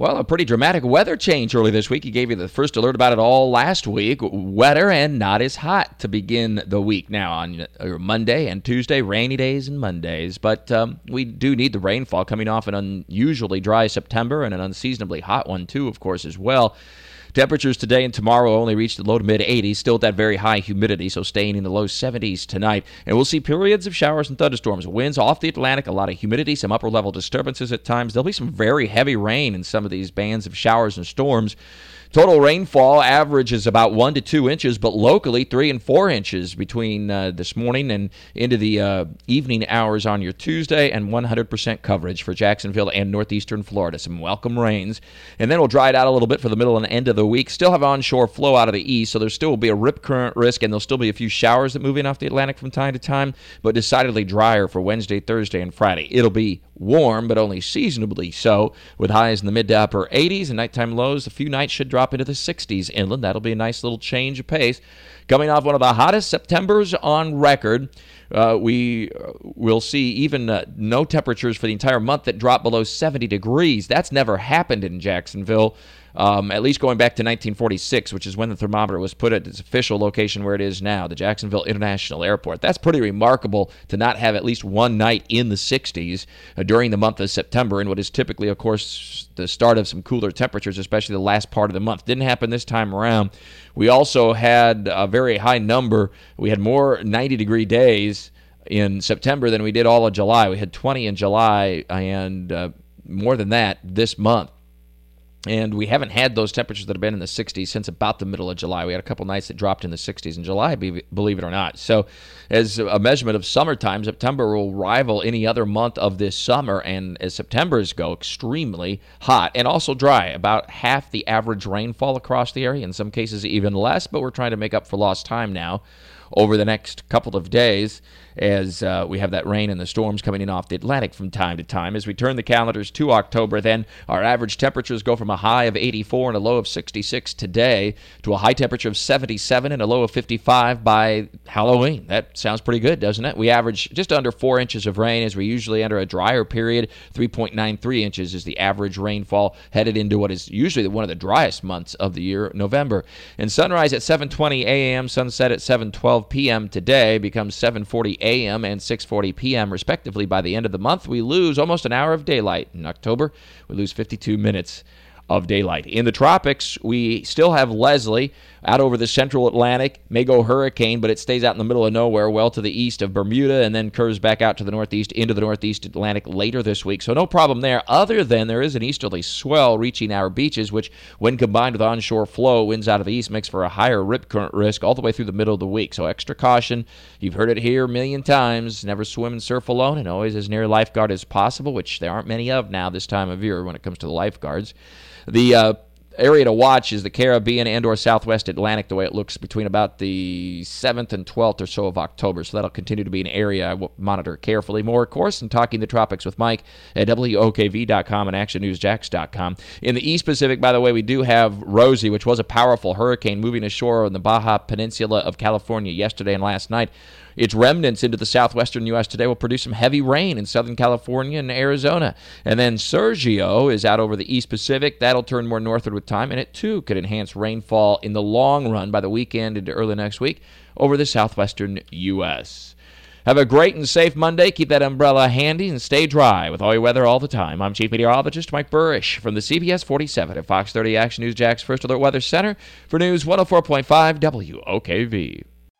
Well, a pretty dramatic weather change early this week. He gave you the first alert about it all last week. Wetter and not as hot to begin the week. Now, on uh, Monday and Tuesday, rainy days and Mondays. But um, we do need the rainfall coming off an unusually dry September and an unseasonably hot one, too, of course, as well. Temperatures today and tomorrow only reach the low to mid 80s, still at that very high humidity, so staying in the low 70s tonight. And we'll see periods of showers and thunderstorms. Winds off the Atlantic, a lot of humidity, some upper level disturbances at times. There'll be some very heavy rain in some of these bands of showers and storms. Total rainfall average is about one to two inches, but locally three and four inches between uh, this morning and into the uh, evening hours on your Tuesday, and 100% coverage for Jacksonville and northeastern Florida. Some welcome rains, and then we'll dry it out a little bit for the middle and end of the week. Still have onshore flow out of the east, so there still will be a rip current risk, and there'll still be a few showers that move in off the Atlantic from time to time, but decidedly drier for Wednesday, Thursday, and Friday. It'll be warm, but only seasonably so, with highs in the mid to upper 80s and nighttime lows. A few nights should drop into the 60s inland. That'll be a nice little change of pace. Coming off one of the hottest Septembers on record, uh, we uh, will see even uh, no temperatures for the entire month that drop below 70 degrees. That's never happened in Jacksonville um, at least going back to 1946, which is when the thermometer was put at its official location where it is now, the Jacksonville International Airport. That's pretty remarkable to not have at least one night in the 60s uh, during the month of September, in what is typically, of course, the start of some cooler temperatures, especially the last part of the month. Didn't happen this time around. We also had a very high number. We had more 90 degree days in September than we did all of July. We had 20 in July and uh, more than that this month. And we haven't had those temperatures that have been in the 60s since about the middle of July. We had a couple nights that dropped in the 60s in July, believe it or not. So, as a measurement of summertime, September will rival any other month of this summer. And as September's go, extremely hot and also dry. About half the average rainfall across the area, in some cases, even less. But we're trying to make up for lost time now over the next couple of days as uh, we have that rain and the storms coming in off the Atlantic from time to time. As we turn the calendars to October, then our average temperatures go from a high of 84 and a low of 66 today to a high temperature of 77 and a low of 55 by Halloween. That sounds pretty good, doesn't it? We average just under four inches of rain as we usually enter a drier period. 3.93 inches is the average rainfall headed into what is usually one of the driest months of the year, November. And sunrise at 7:20 a.m., sunset at 7:12 p.m. today becomes 7:40 a.m. and 6:40 p.m. respectively by the end of the month. We lose almost an hour of daylight. In October, we lose 52 minutes of daylight. In the tropics, we still have Leslie out over the central Atlantic, may go hurricane, but it stays out in the middle of nowhere, well to the east of Bermuda, and then curves back out to the northeast into the northeast Atlantic later this week. So no problem there, other than there is an easterly swell reaching our beaches, which, when combined with onshore flow, winds out of the east, makes for a higher rip current risk all the way through the middle of the week. So extra caution. You've heard it here a million times. Never swim and surf alone, and always as near a lifeguard as possible, which there aren't many of now this time of year when it comes to the lifeguards. The uh, area to watch is the Caribbean and or Southwest Atlantic, the way it looks between about the 7th and 12th or so of October. So that'll continue to be an area I will monitor carefully. More, of course, and Talking the Tropics with Mike at WOKV.com and ActionNewsJax.com. In the East Pacific, by the way, we do have Rosa, which was a powerful hurricane moving ashore on the Baja Peninsula of California yesterday and last night. Its remnants into the southwestern U.S. today will produce some heavy rain in Southern California and Arizona. And then Sergio is out over the East Pacific. That'll turn more northward with time, and it too could enhance rainfall in the long run by the weekend into early next week over the southwestern U.S. Have a great and safe Monday. Keep that umbrella handy and stay dry with all your weather all the time. I'm Chief Meteorologist Mike Buresh from the CBS 47 at Fox 30 Action News Jax First Alert Weather Center for News 104.5 WOKV.